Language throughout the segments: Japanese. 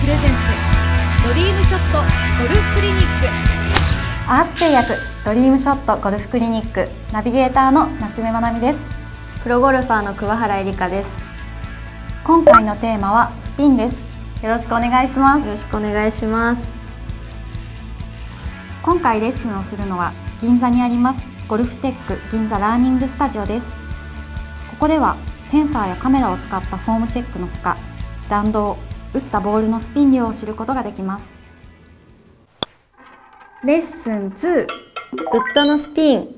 プレゼンツ。ドリームショットゴルフクリニック。アース製薬ドリームショットゴルフクリニック。ナビゲーターの夏目まなみです。プロゴルファーの桑原えりかです。今回のテーマはスピンです。よろしくお願いします。よろしくお願いします。今回レッスンをするのは銀座にありますゴルフテック銀座ラーニングスタジオです。ここではセンサーやカメラを使ったフォームチェックのほか弾道打ったボールのスピン量を知ることができます。レッスン2ウッドのスピン。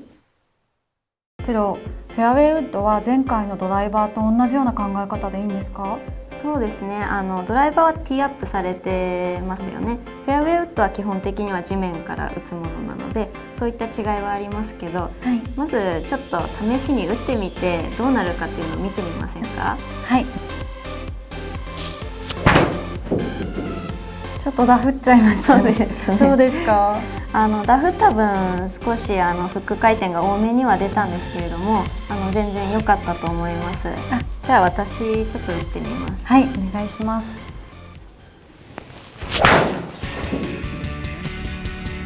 プロフェアウェイウッドは前回のドライバーと同じような考え方でいいんですか？そうですね。あのドライバーはティーアップされてますよね。フェアウェイウッドは基本的には地面から打つものなのでそういった違いはありますけど、はい、まずちょっと試しに打ってみてどうなるかっていうのを見てみませんか？ちょっとダフっちゃいましたね。どうですか？あのダフった分少しあのフック回転が多めには出たんですけれども、あの全然良かったと思います。あじゃあ私ちょっと打ってみます。はい、お願いします。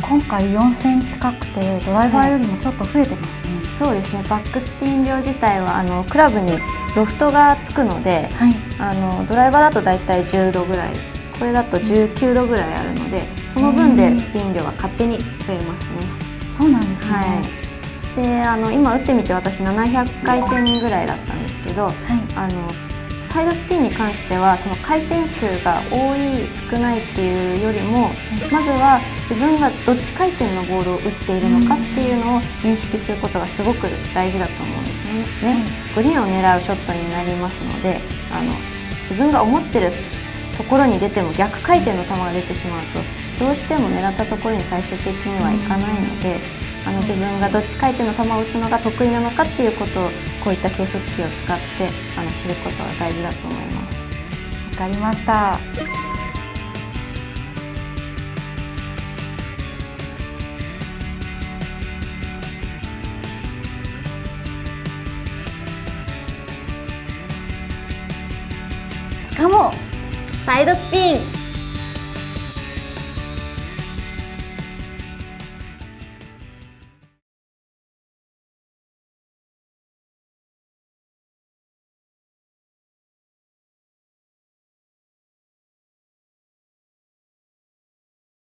今回4センチ近くてドライバーよりもちょっと増えてますね。はい、そうですね。バックスピン量自体はあのクラブにロフトがつくので、はい、あのドライバーだとだいたい10度ぐらいこれだと19度ぐらいあるのでその分でスピン量は勝手に増えますね。そうなんですね、はい、であの今打ってみて私700回転ぐらいだったんですけど、はい、あのサイドスピンに関してはその回転数が多い少ないっていうよりも、まずは自分がどっち回転のボールを打っているのかっていうのを認識することがすごく大事だと思うんですね。ねグリーンを狙うショットになりますのであの自分が思ってるところに出ても逆回転の球が出てしまうとどうしても狙ったところに最終的にはいかないので、あの自分がどっち回転の球を打つのが得意なのかっていうことをこういった計測器を使ってあの知ることが大事だと思います。わかりました。かもうサイドスピン